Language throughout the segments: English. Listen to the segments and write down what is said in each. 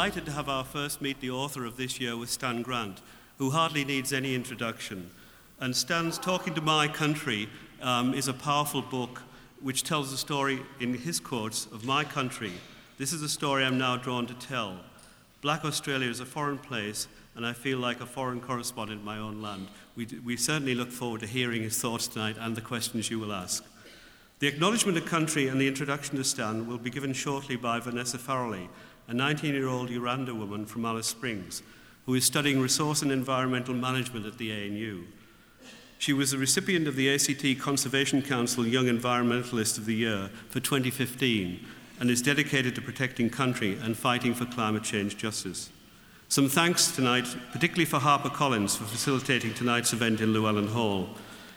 Delighted to have our first meet the author of this year with Stan Grant, who hardly needs any introduction. And Stan's Talking to My Country um, is a powerful book which tells the story, in his quotes, of my country. This is a story I'm now drawn to tell. Black Australia is a foreign place, and I feel like a foreign correspondent in my own land. We, we certainly look forward to hearing his thoughts tonight and the questions you will ask. The acknowledgement of country and the introduction to Stan will be given shortly by Vanessa Farrelly, a 19 year old Arrernte woman from Alice Springs who is studying resource and environmental management at the ANU. She was the recipient of the ACT Conservation Council Young Environmentalist of the Year for 2015 and is dedicated to protecting country and fighting for climate change justice. Some thanks tonight, particularly for HarperCollins for facilitating tonight's event in Llewellyn Hall.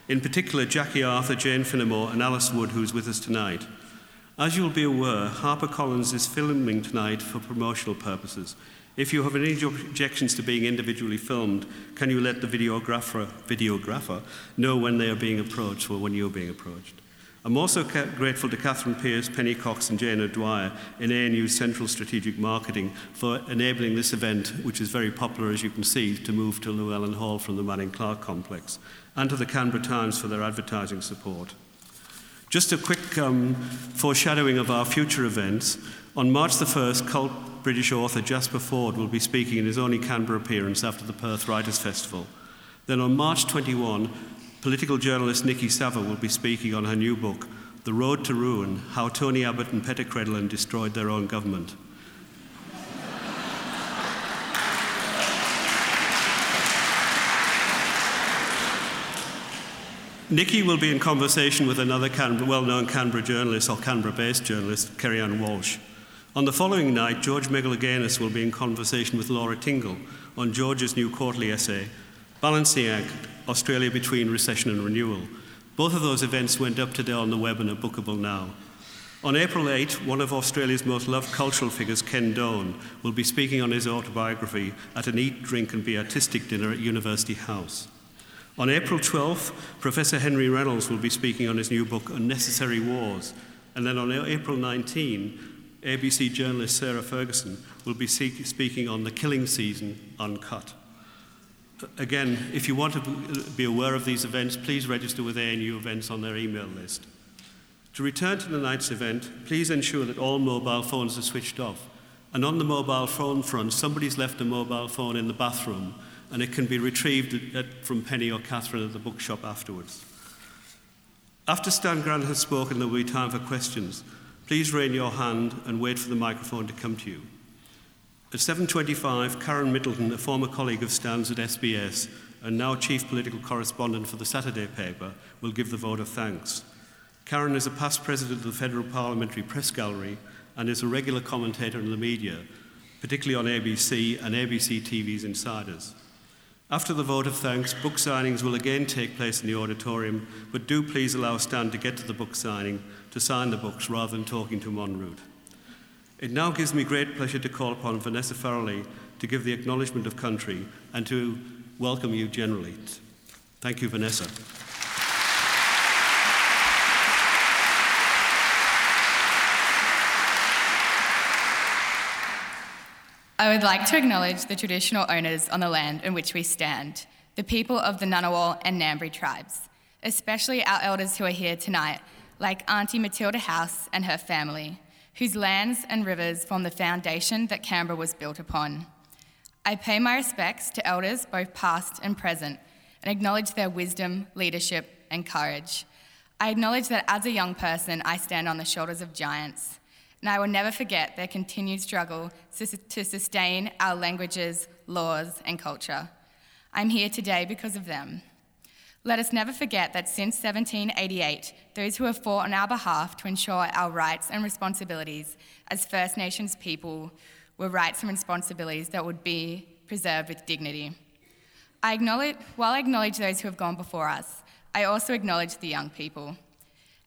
In particular, Jackie Arthur, Jane Finnemore, and Alice Wood, who's with us tonight. As you'll be aware, HarperCollins is filming tonight for promotional purposes. If you have any objections to being individually filmed, can you let the videographer, videographer know when they are being approached or when you're being approached? I'm also ca- grateful to Catherine Pierce, Penny Cox, and Jane O'Dwyer in ANU's Central Strategic Marketing for enabling this event, which is very popular, as you can see, to move to Llewellyn Hall from the Manning Clark complex, and to the Canberra Times for their advertising support. Just a quick um, foreshadowing of our future events. On March the 1st, cult British author Jasper Fforde will be speaking in his only Canberra appearance after the Perth Writers' Festival. Then on March 21, political journalist Nikki Savva will be speaking on her new book, The Road to Ruin How Tony Abbott and Peta Credlin Destroyed Their Own Government. Nikki will be in conversation with another well-known Canberra journalist or Canberra-based journalist, Kerry-Anne Walsh. On the following night, George Megalogenis will be in conversation with Laura Tingle on George's new quarterly essay, Balancing Act, Australia Between Recession and Renewal. Both of those events went up today on the web and are bookable now. On April 8, one of Australia's most loved cultural figures, Ken Done, will be speaking on his autobiography at an Eat, Drink and Be Artistic dinner at University House. On April 12th, Professor Henry Reynolds will be speaking on his new book, Unnecessary Wars. And then on April 19, ABC journalist Sarah Ferguson will be speaking on the killing season uncut. Again, if you want to be aware of these events, please register with ANU Events on their email list. To return to tonight's event, please ensure that all mobile phones are switched off. And on the mobile phone front, somebody's left a mobile phone in the bathroom and it can be retrieved at, from Penny or Catherine at the bookshop afterwards. After Stan Grant has spoken, there will be time for questions. Please raise your hand and wait for the microphone to come to you. At 7.25, Karen Middleton, a former colleague of Stan's at SBS and now chief political correspondent for the Saturday paper, will give the vote of thanks. Karen is a past president of the Federal Parliamentary Press Gallery and is a regular commentator in the media, particularly on ABC and ABC TV's Insiders. After the vote of thanks, book signings will again take place in the auditorium, but do please allow Stan to get to the book signing to sign the books rather than talking to him en route. It now gives me great pleasure to call upon Vanessa Farrelly to give the acknowledgement of country and to welcome you generally. Thank you, Vanessa. I would like to acknowledge the traditional owners on the land in which we stand, the people of the Ngunnawal and Ngambri tribes, especially our elders who are here tonight, like Auntie Matilda House and her family, whose lands and rivers form the foundation that Canberra was built upon. I pay my respects to elders both past and present and acknowledge their wisdom, leadership, and courage. I acknowledge that as a young person, I stand on the shoulders of giants and I will never forget their continued struggle to sustain our languages, laws, and culture. I'm here today because of them. Let us never forget that since 1788, those who have fought on our behalf to ensure our rights and responsibilities as First Nations people were rights and responsibilities that would be preserved with dignity. I acknowledge, while I acknowledge those who have gone before us, I also acknowledge the young people.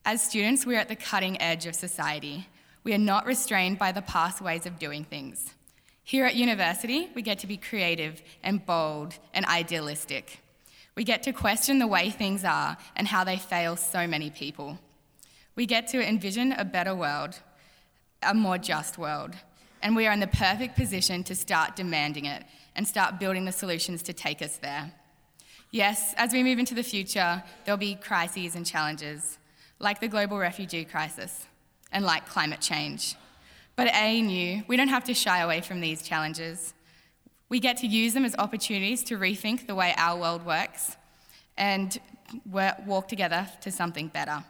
As students, we are at the cutting edge of society. We are not restrained by the past ways of doing things. Here at university, we get to be creative and bold and idealistic. We get to question the way things are and how they fail so many people. We get to envision a better world, a more just world, and we are in the perfect position to start demanding it and start building the solutions to take us there. Yes, as we move into the future, there'll be crises and challenges, like the global refugee crisis and like climate change. But at ANU, we don't have to shy away from these challenges. We get to use them as opportunities to rethink the way our world works and walk together to something better.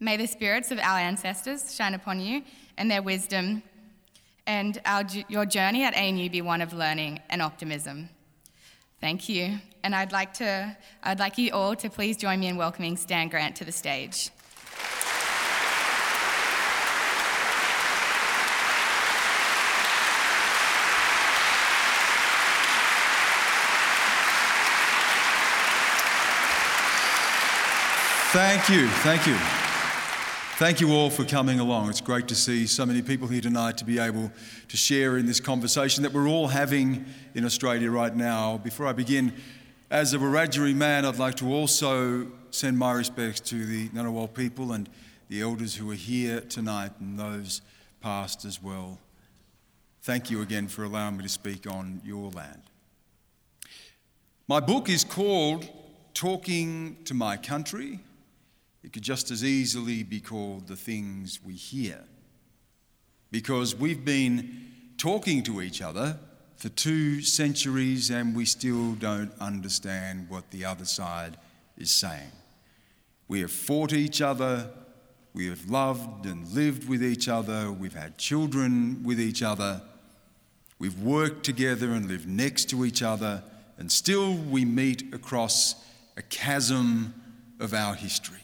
May the spirits of our ancestors shine upon you and their wisdom, and our, your journey at ANU be one of learning and optimism. Thank you. And I'd like, to, I'd like you all to please join me in welcoming Stan Grant to the stage. Thank you, thank you. Thank you all for coming along. It's great to see so many people here tonight to be able to share in this conversation that we're all having in Australia right now. Before I begin, as a Wiradjuri man, I'd like to also send my respects to the Ngunnawal people and the elders who are here tonight and those past as well. Thank you again for allowing me to speak on your land. My book is called Talking to My Country it could just as easily be called the things we hear. Because we've been talking to each other for two centuries and we still don't understand what the other side is saying. We have fought each other, we have loved and lived with each other, we've had children with each other, we've worked together and lived next to each other, and still we meet across a chasm of our history.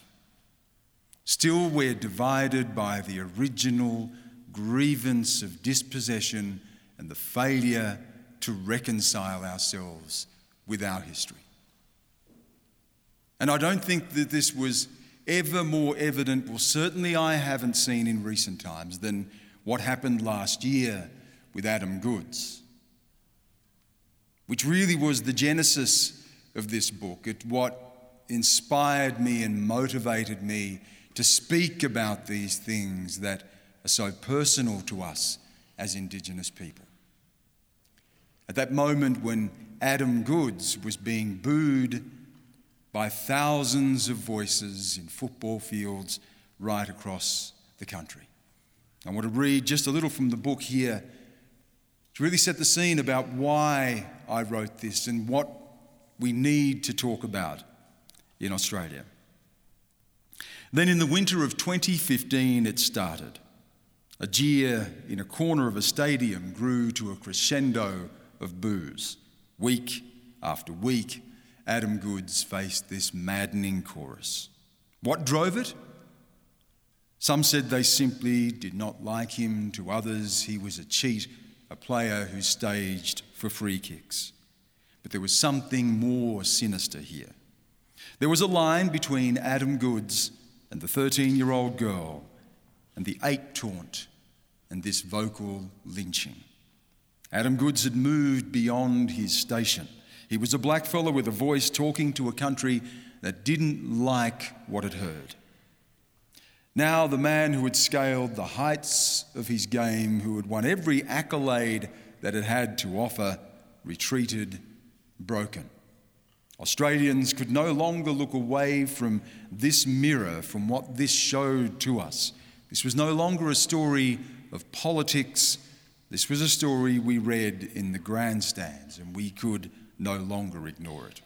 Still, we're divided by the original grievance of dispossession and the failure to reconcile ourselves with our history. And I don't think that this was ever more evident, well, certainly I haven't seen in recent times, than what happened last year with Adam Goodes, which really was the genesis of this book. It what inspired me and motivated me to speak about these things that are so personal to us as Indigenous people. At that moment when Adam Goodes was being booed by thousands of voices in football fields right across the country. I want to read just a little from the book here to really set the scene about why I wrote this and what we need to talk about in Australia. Then in the winter of 2015, it started. A jeer in a corner of a stadium grew to a crescendo of boos. Week after week, Adam Goodes faced this maddening chorus. What drove it? Some said they simply did not like him. To others, he was a cheat, a player who staged for free kicks. But there was something more sinister here. There was a line between Adam Goodes and the 13 year old girl and the ape taunt and this vocal lynching. Adam Goodes had moved beyond his station. He was a blackfellow with a voice talking to a country that didn't like what it heard. Now, the man who had scaled the heights of his game, who had won every accolade that it had to offer, retreated broken. Australians could no longer look away from this mirror, from what this showed to us. This was no longer a story of politics. This was a story we read in the grandstands, and we could no longer ignore it.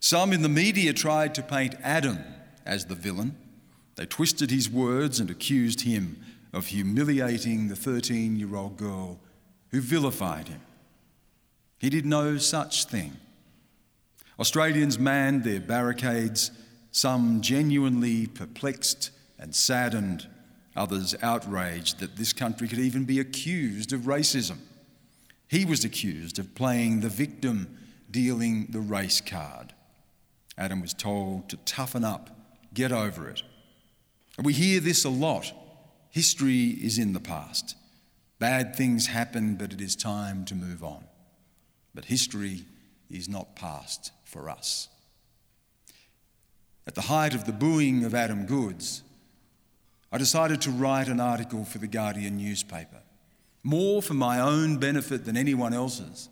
Some in the media tried to paint Adam as the villain. They twisted his words and accused him of humiliating the 13 year old girl who vilified him. He did no such thing. Australians manned their barricades, some genuinely perplexed and saddened, others outraged that this country could even be accused of racism. He was accused of playing the victim, dealing the race card. Adam was told to toughen up, get over it. We hear this a lot. History is in the past. Bad things happen, but it is time to move on. But history is not past for us. At the height of the booing of Adam Goodes, I decided to write an article for the Guardian newspaper, more for my own benefit than anyone else's.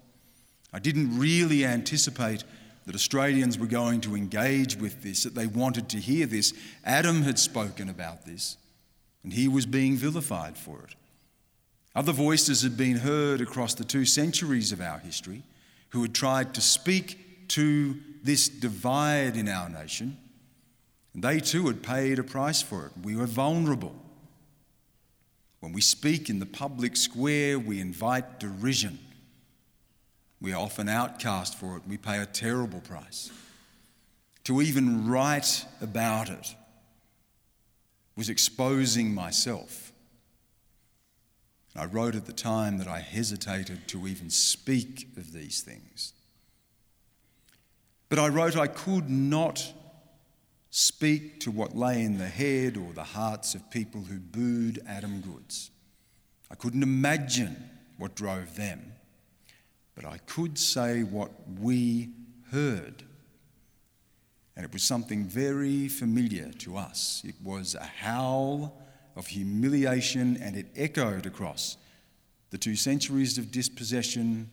I didn't really anticipate that Australians were going to engage with this, that they wanted to hear this. Adam had spoken about this, and he was being vilified for it. Other voices had been heard across the two centuries of our history who had tried to speak to this divide in our nation. They too had paid a price for it. We were vulnerable. When we speak in the public square, we invite derision. We are often outcast for it. We pay a terrible price. To even write about it was exposing myself. I wrote at the time that I hesitated to even speak of these things. But I wrote I could not speak to what lay in the head or the hearts of people who booed Adam Goodes. I couldn't imagine what drove them, but I could say what we heard. And it was something very familiar to us. It was a howl of humiliation, and it echoed across the two centuries of dispossession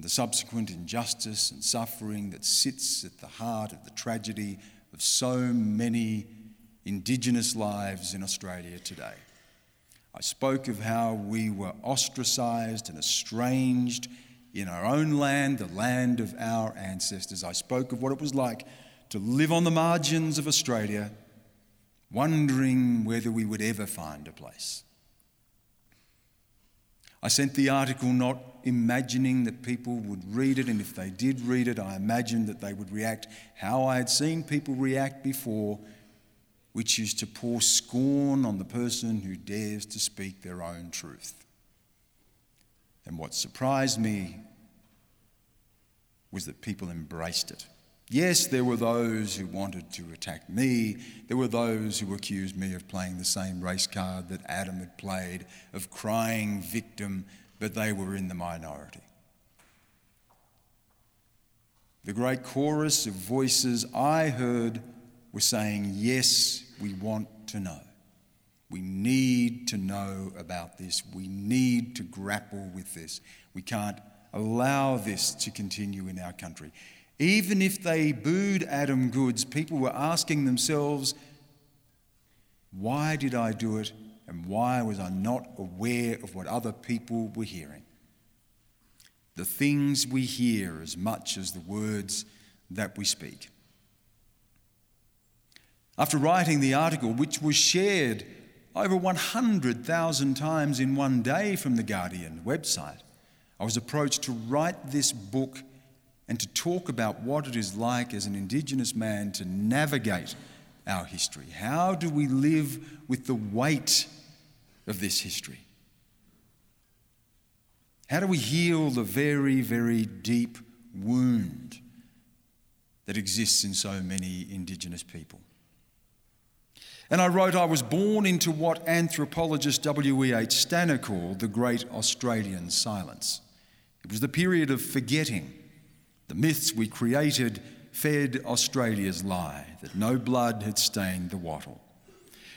and the subsequent injustice and suffering that sits at the heart of the tragedy of so many Indigenous lives in Australia today. I spoke of how we were ostracised and estranged in our own land, the land of our ancestors. I spoke of what it was like to live on the margins of Australia wondering whether we would ever find a place. I sent the article not imagining that people would read it, and if they did read it, I imagined that they would react how I had seen people react before, which is to pour scorn on the person who dares to speak their own truth. And what surprised me was that people embraced it. Yes, there were those who wanted to attack me. There were those who accused me of playing the same race card that Adam had played, of crying victim, but they were in the minority. The great chorus of voices I heard were saying, Yes, we want to know. We need to know about this. We need to grapple with this. We can't allow this to continue in our country. Even if they booed Adam Goodes, people were asking themselves, why did I do it and why was I not aware of what other people were hearing? The things we hear as much as the words that we speak. After writing the article, which was shared over 100,000 times in one day from the Guardian website, I was approached to write this book and to talk about what it is like as an Indigenous man to navigate our history. How do we live with the weight of this history? How do we heal the very, very deep wound that exists in so many Indigenous people? And I wrote, I was born into what anthropologist W.E.H. Stanner called the Great Australian Silence. It was the period of forgetting the myths we created fed Australia's lie that no blood had stained the wattle.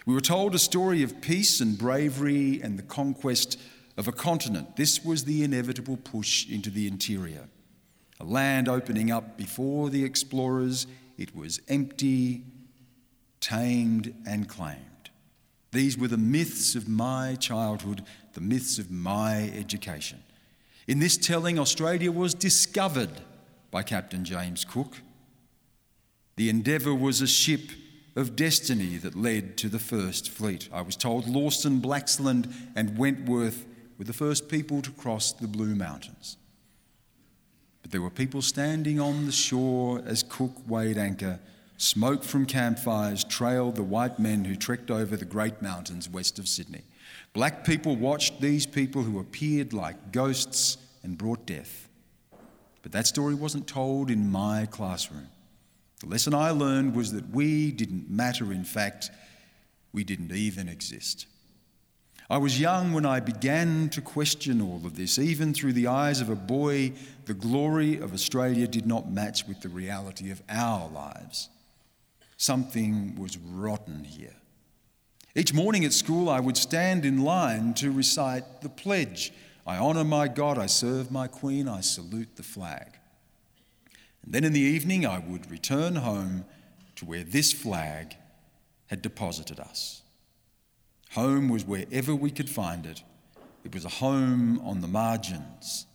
We were told a story of peace and bravery and the conquest of a continent. This was the inevitable push into the interior. A land opening up before the explorers, it was empty, tamed, and claimed. These were the myths of my childhood, the myths of my education. In this telling, Australia was discovered by Captain James Cook. The Endeavour was a ship of destiny that led to the first fleet. I was told Lawson, Blaxland, and Wentworth were the first people to cross the Blue Mountains. But there were people standing on the shore as Cook weighed anchor. Smoke from campfires trailed the white men who trekked over the great mountains west of Sydney. Black people watched these people who appeared like ghosts and brought death. But that story wasn't told in my classroom. The lesson I learned was that we didn't matter, in fact, we didn't even exist. I was young when I began to question all of this. Even through the eyes of a boy, the glory of Australia did not match with the reality of our lives. Something was rotten here. Each morning at school, I would stand in line to recite the pledge I honour my God, I serve my Queen, I salute the flag. And then in the evening, I would return home to where this flag had deposited us. Home was wherever we could find it. It was a home on the margins,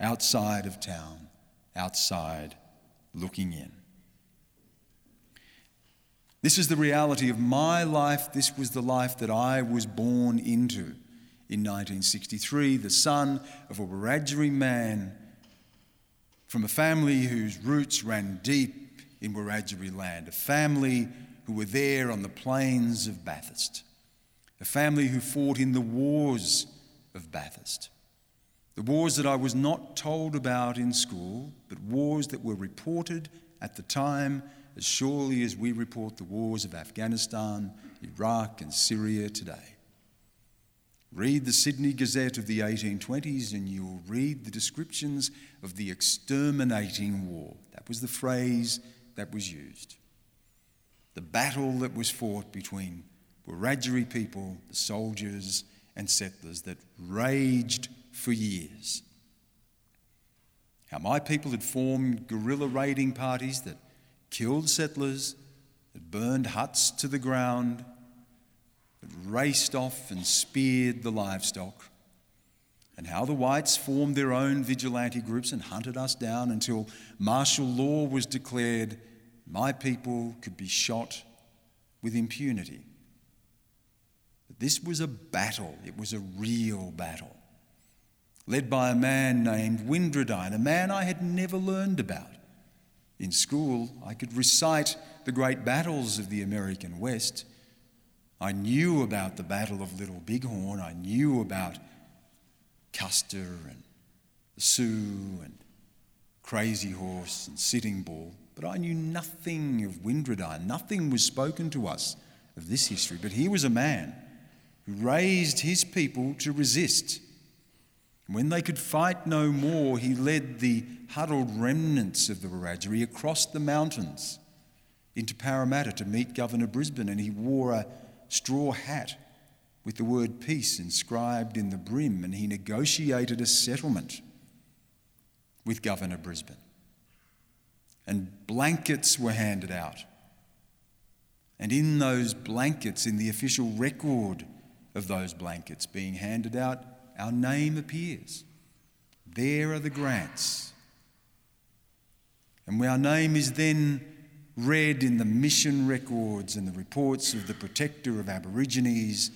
outside of town, outside looking in. This is the reality of my life. This was the life that I was born into in 1963, the son of a Wiradjuri man from a family whose roots ran deep in Wiradjuri land, a family who were there on the plains of Bathurst, a family who fought in the wars of Bathurst. The wars that I was not told about in school, but wars that were reported at the time as surely as we report the wars of Afghanistan, Iraq, and Syria today. Read the Sydney Gazette of the 1820s and you'll read the descriptions of the exterminating war. That was the phrase that was used. The battle that was fought between Wiradjuri people, the soldiers, and settlers that raged for years. How my people had formed guerrilla raiding parties that killed settlers, that burned huts to the ground, that raced off and speared the livestock, and how the whites formed their own vigilante groups and hunted us down until martial law was declared, my people could be shot with impunity. But this was a battle, it was a real battle, led by a man named Windradyne, a man I had never learned about. In school, I could recite the great battles of the American West. I knew about the Battle of Little Bighorn. I knew about Custer and the Sioux and Crazy Horse and Sitting Bull, but I knew nothing of Windradyne. Nothing was spoken to us of this history. But he was a man who raised his people to resist. When they could fight no more, he led the huddled remnants of the Wiradjuri across the mountains into Parramatta to meet Governor Brisbane, and he wore a straw hat with the word peace inscribed in the brim, and he negotiated a settlement with Governor Brisbane. And blankets were handed out. And in those blankets, in the official record of those blankets being handed out, our name appears. There are the grants. And our name is then read in the mission records and the reports of the protector of Aborigines.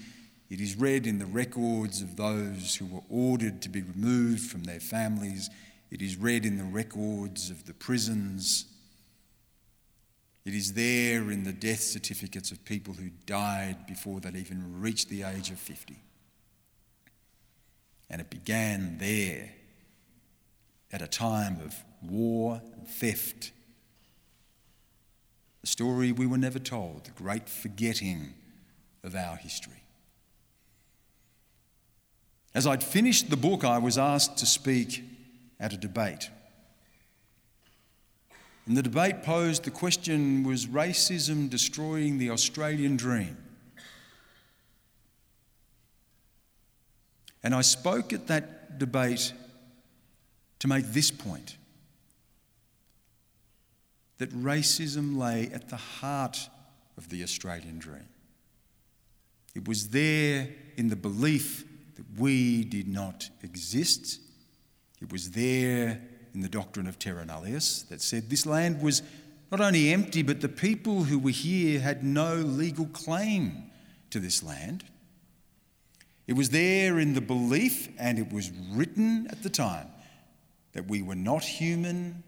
It is read in the records of those who were ordered to be removed from their families. It is read in the records of the prisons. It is there in the death certificates of people who died before they'd even reached the age of 50. And it began there at a time of war and theft the story we were never told, the great forgetting of our history. As I'd finished the book, I was asked to speak at a debate. And the debate posed the question was racism destroying the Australian dream? And I spoke at that debate to make this point that racism lay at the heart of the Australian dream. It was there in the belief that we did not exist. It was there in the doctrine of terra nullius that said this land was not only empty, but the people who were here had no legal claim to this land. It was there in the belief, and it was written at the time, that we were not human.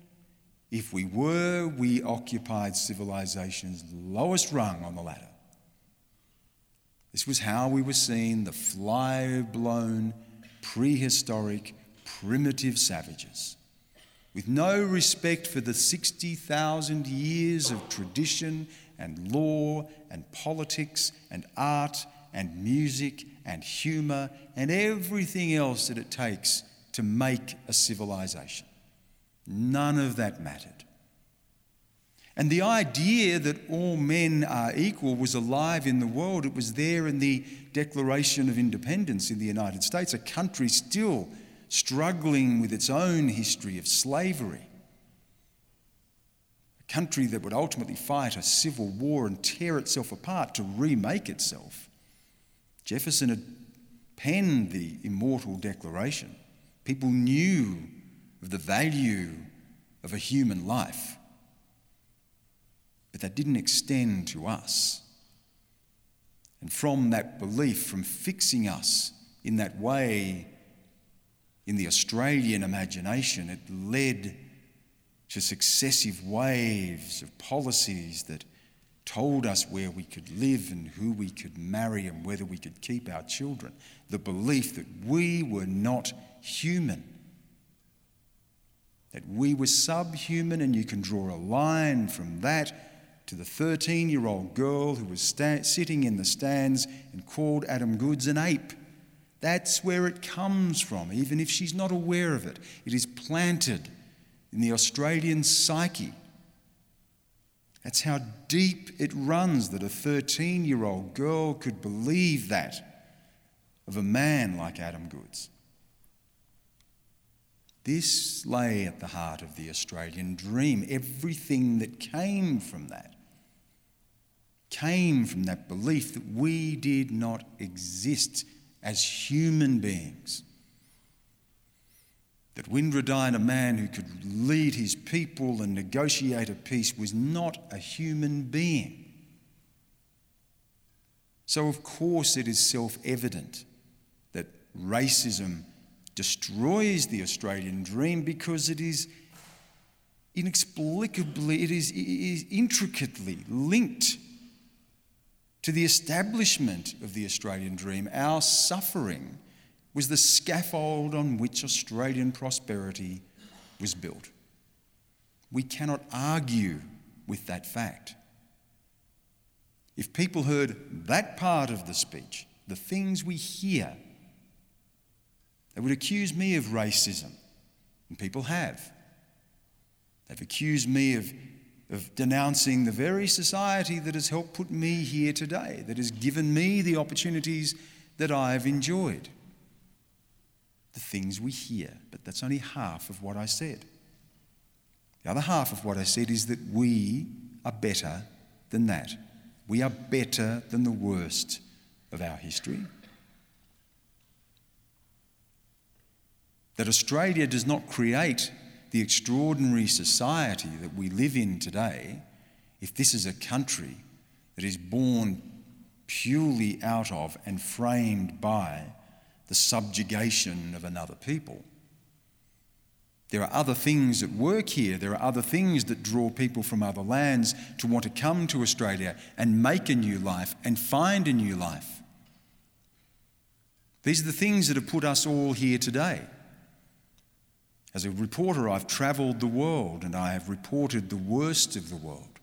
If we were, we occupied civilization's lowest rung on the ladder. This was how we were seen the fly blown, prehistoric, primitive savages. With no respect for the 60,000 years of tradition and law and politics and art and music and humour and everything else that it takes to make a civilization. None of that mattered. And the idea that all men are equal was alive in the world. It was there in the Declaration of Independence in the United States, a country still struggling with its own history of slavery. A country that would ultimately fight a civil war and tear itself apart to remake itself. Jefferson had penned the immortal declaration. People knew of the value of a human life. But that didn't extend to us. And from that belief, from fixing us in that way in the Australian imagination, it led to successive waves of policies that told us where we could live and who we could marry and whether we could keep our children. The belief that we were not human, that we were subhuman, and you can draw a line from that to the 13 year old girl who was sta- sitting in the stands and called Adam Goodes an ape. That's where it comes from, even if she's not aware of it. It is planted in the Australian psyche. That's how deep it runs that a 13 year old girl could believe that of a man like Adam Goodes. This lay at the heart of the Australian dream. Everything that came from that came from that belief that we did not exist as human beings. That Windradyne, a man who could lead his people and negotiate a peace, was not a human being. So, of course, it is self evident that racism destroys the Australian dream because it is inexplicably, it is, it is intricately linked to the establishment of the Australian dream. Our suffering was the scaffold on which Australian prosperity was built. We cannot argue with that fact. If people heard that part of the speech, the things we hear, they would accuse me of racism, and people have. They've accused me of of denouncing the very society that has helped put me here today, that has given me the opportunities that I've enjoyed. The things we hear, but that's only half of what I said. The other half of what I said is that we are better than that. We are better than the worst of our history. That Australia does not create the extraordinary society that we live in today, if this is a country that is born purely out of and framed by the subjugation of another people. There are other things at work here. There are other things that draw people from other lands to want to come to Australia and make a new life and find a new life. These are the things that have put us all here today. As a reporter, I've travelled the world and I have reported the worst of the world.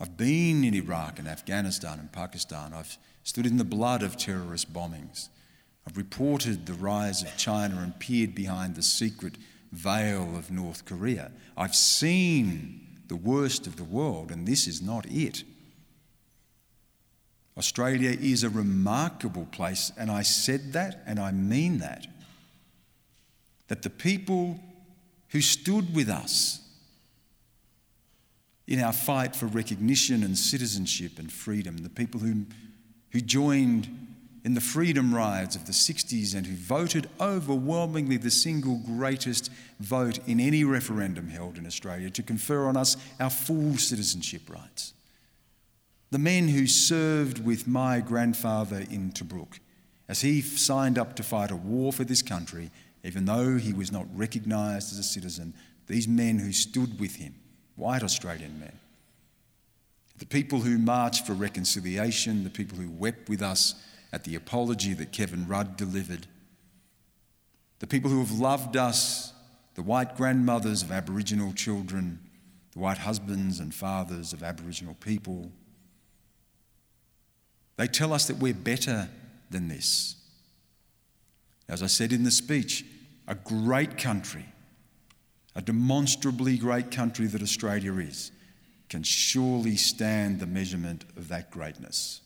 I've been in Iraq and Afghanistan and Pakistan. I've stood in the blood of terrorist bombings. I've reported the rise of China and peered behind the secret veil of North Korea. I've seen the worst of the world, and this is not it. Australia is a remarkable place, and I said that and I mean that that the people who stood with us in our fight for recognition and citizenship and freedom, the people who, who joined in the freedom rides of the 60s and who voted overwhelmingly the single greatest vote in any referendum held in Australia to confer on us our full citizenship rights. The men who served with my grandfather in Tobruk as he signed up to fight a war for this country even though he was not recognised as a citizen, these men who stood with him, white Australian men, the people who marched for reconciliation, the people who wept with us at the apology that Kevin Rudd delivered, the people who have loved us, the white grandmothers of Aboriginal children, the white husbands and fathers of Aboriginal people. They tell us that we're better than this. As I said in the speech, a great country, a demonstrably great country that Australia is, can surely stand the measurement of that greatness.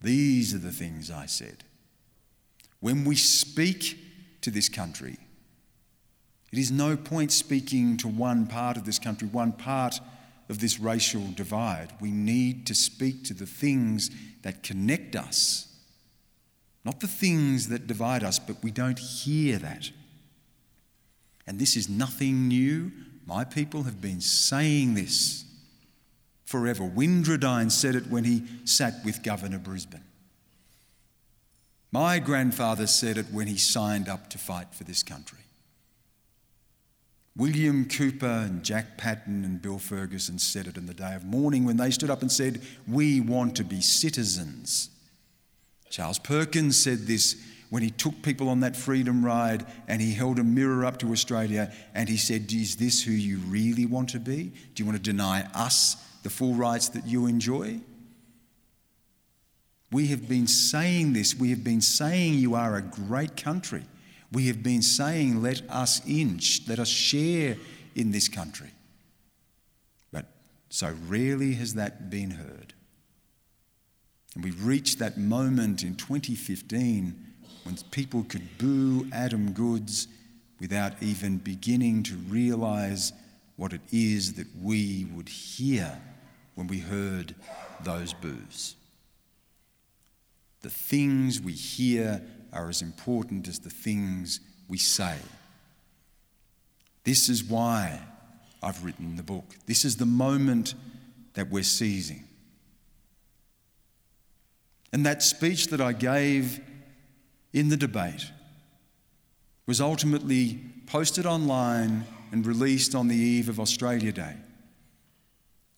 These are the things I said. When we speak to this country, it is no point speaking to one part of this country, one part of this racial divide. We need to speak to the things that connect us, not the things that divide us, but we don't hear that. And this is nothing new. My people have been saying this forever. Windradyne said it when he sat with Governor Brisbane. My grandfather said it when he signed up to fight for this country. William Cooper and Jack Patten and Bill Ferguson said it in the day of mourning when they stood up and said, We want to be citizens. Charles Perkins said this when he took people on that freedom ride and he held a mirror up to Australia and he said, Is this who you really want to be? Do you want to deny us the full rights that you enjoy? We have been saying this. We have been saying you are a great country. We have been saying, let us in, let us share in this country. But so rarely has that been heard. And we reached that moment in 2015 when people could boo Adam Goodes without even beginning to realise what it is that we would hear when we heard those boos. The things we hear are as important as the things we say. This is why I've written the book. This is the moment that we're seizing. And that speech that I gave in the debate was ultimately posted online and released on the eve of Australia Day.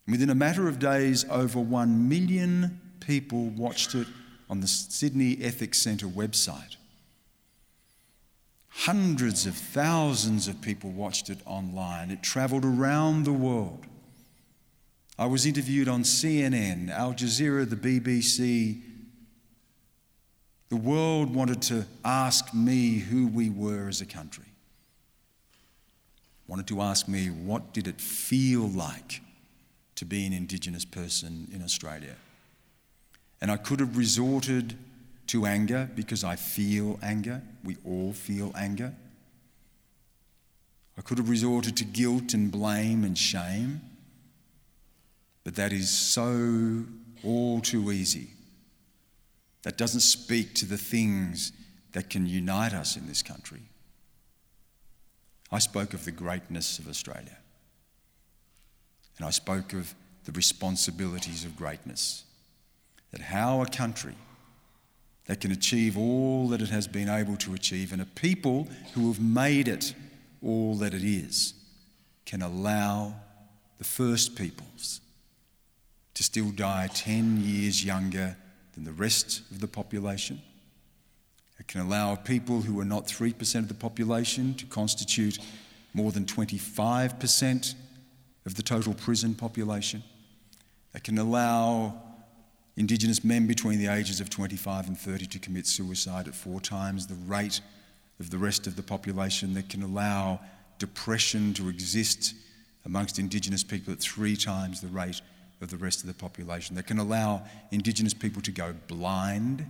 Within a matter of days, over one million people watched it on the Sydney Ethics Centre website. Hundreds of thousands of people watched it online. It travelled around the world. I was interviewed on CNN, Al Jazeera, the BBC. The world wanted to ask me who we were as a country. Wanted to ask me what did it feel like to be an Indigenous person in Australia. And I could have resorted to anger because I feel anger. We all feel anger. I could have resorted to guilt and blame and shame. But that is so all too easy. That doesn't speak to the things that can unite us in this country. I spoke of the greatness of Australia. And I spoke of the responsibilities of greatness that how a country that can achieve all that it has been able to achieve and a people who have made it all that it is can allow the first peoples to still die 10 years younger than the rest of the population. It can allow people who are not 3% of the population to constitute more than 25% of the total prison population. It can allow Indigenous men between the ages of 25 and 30 to commit suicide at four times the rate of the rest of the population that can allow depression to exist amongst Indigenous people at three times the rate of the rest of the population, that can allow Indigenous people to go blind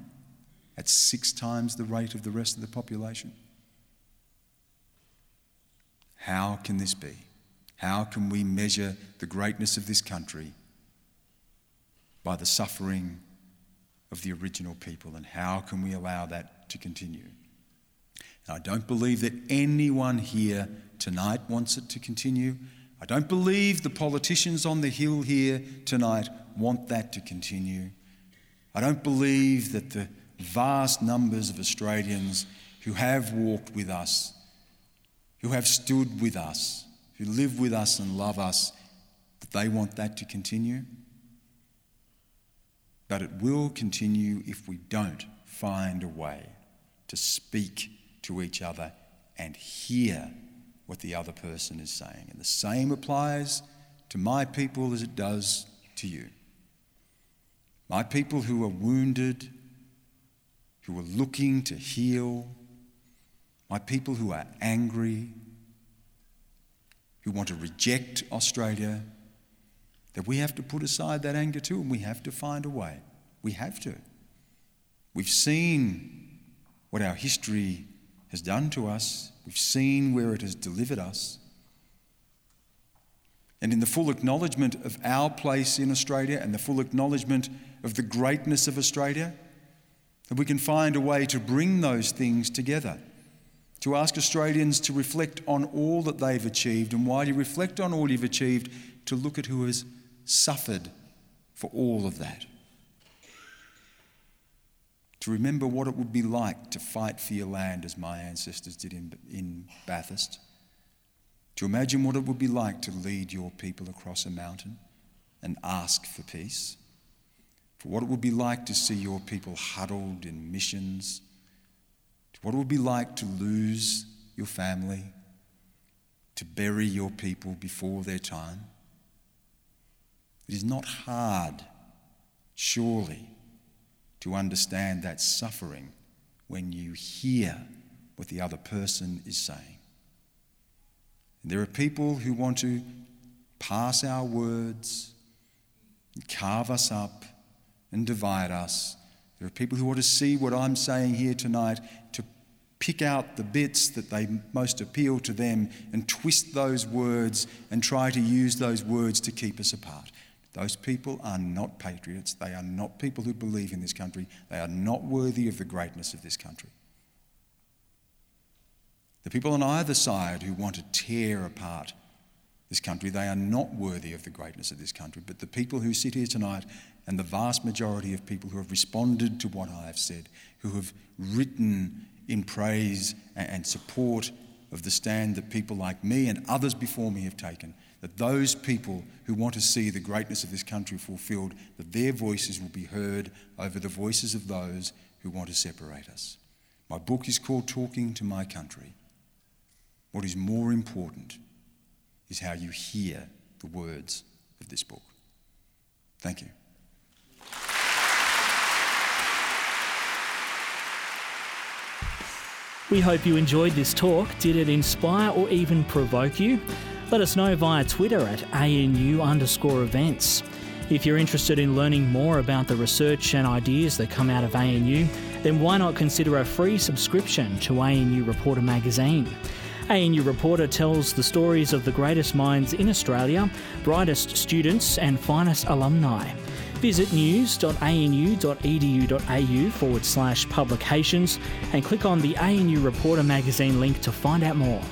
at six times the rate of the rest of the population. How can this be? How can we measure the greatness of this country by the suffering of the original people, and how can we allow that to continue? And I don't believe that anyone here tonight wants it to continue. I don't believe the politicians on the hill here tonight want that to continue. I don't believe that the vast numbers of Australians who have walked with us, who have stood with us, who live with us and love us, that they want that to continue. But it will continue if we don't find a way to speak to each other and hear what the other person is saying. And the same applies to my people as it does to you. My people who are wounded, who are looking to heal, my people who are angry, who want to reject Australia, that we have to put aside that anger too and we have to find a way. We have to. We've seen what our history has done to us, we've seen where it has delivered us. And in the full acknowledgement of our place in Australia and the full acknowledgement of the greatness of Australia, that we can find a way to bring those things together. To ask Australians to reflect on all that they've achieved, and while you reflect on all you've achieved, to look at who has suffered for all of that. To remember what it would be like to fight for your land as my ancestors did in, in Bathurst. To imagine what it would be like to lead your people across a mountain and ask for peace. For what it would be like to see your people huddled in missions. To what it would be like to lose your family. To bury your people before their time it is not hard, surely, to understand that suffering when you hear what the other person is saying. And there are people who want to pass our words, carve us up, and divide us. There are people who want to see what I'm saying here tonight to pick out the bits that they most appeal to them and twist those words and try to use those words to keep us apart. Those people are not patriots. They are not people who believe in this country. They are not worthy of the greatness of this country. The people on either side who want to tear apart this country, they are not worthy of the greatness of this country. But the people who sit here tonight, and the vast majority of people who have responded to what I have said, who have written in praise and support of the stand that people like me and others before me have taken, that those people who want to see the greatness of this country fulfilled, that their voices will be heard over the voices of those who want to separate us. My book is called Talking to My Country. What is more important is how you hear the words of this book. Thank you. We hope you enjoyed this talk. Did it inspire or even provoke you? Let us know via Twitter at ANU underscore events. If you're interested in learning more about the research and ideas that come out of ANU, then why not consider a free subscription to ANU Reporter magazine? ANU Reporter tells the stories of the greatest minds in Australia, brightest students, and finest alumni. Visit news.anu.edu.au forward slash publications and click on the ANU Reporter magazine link to find out more.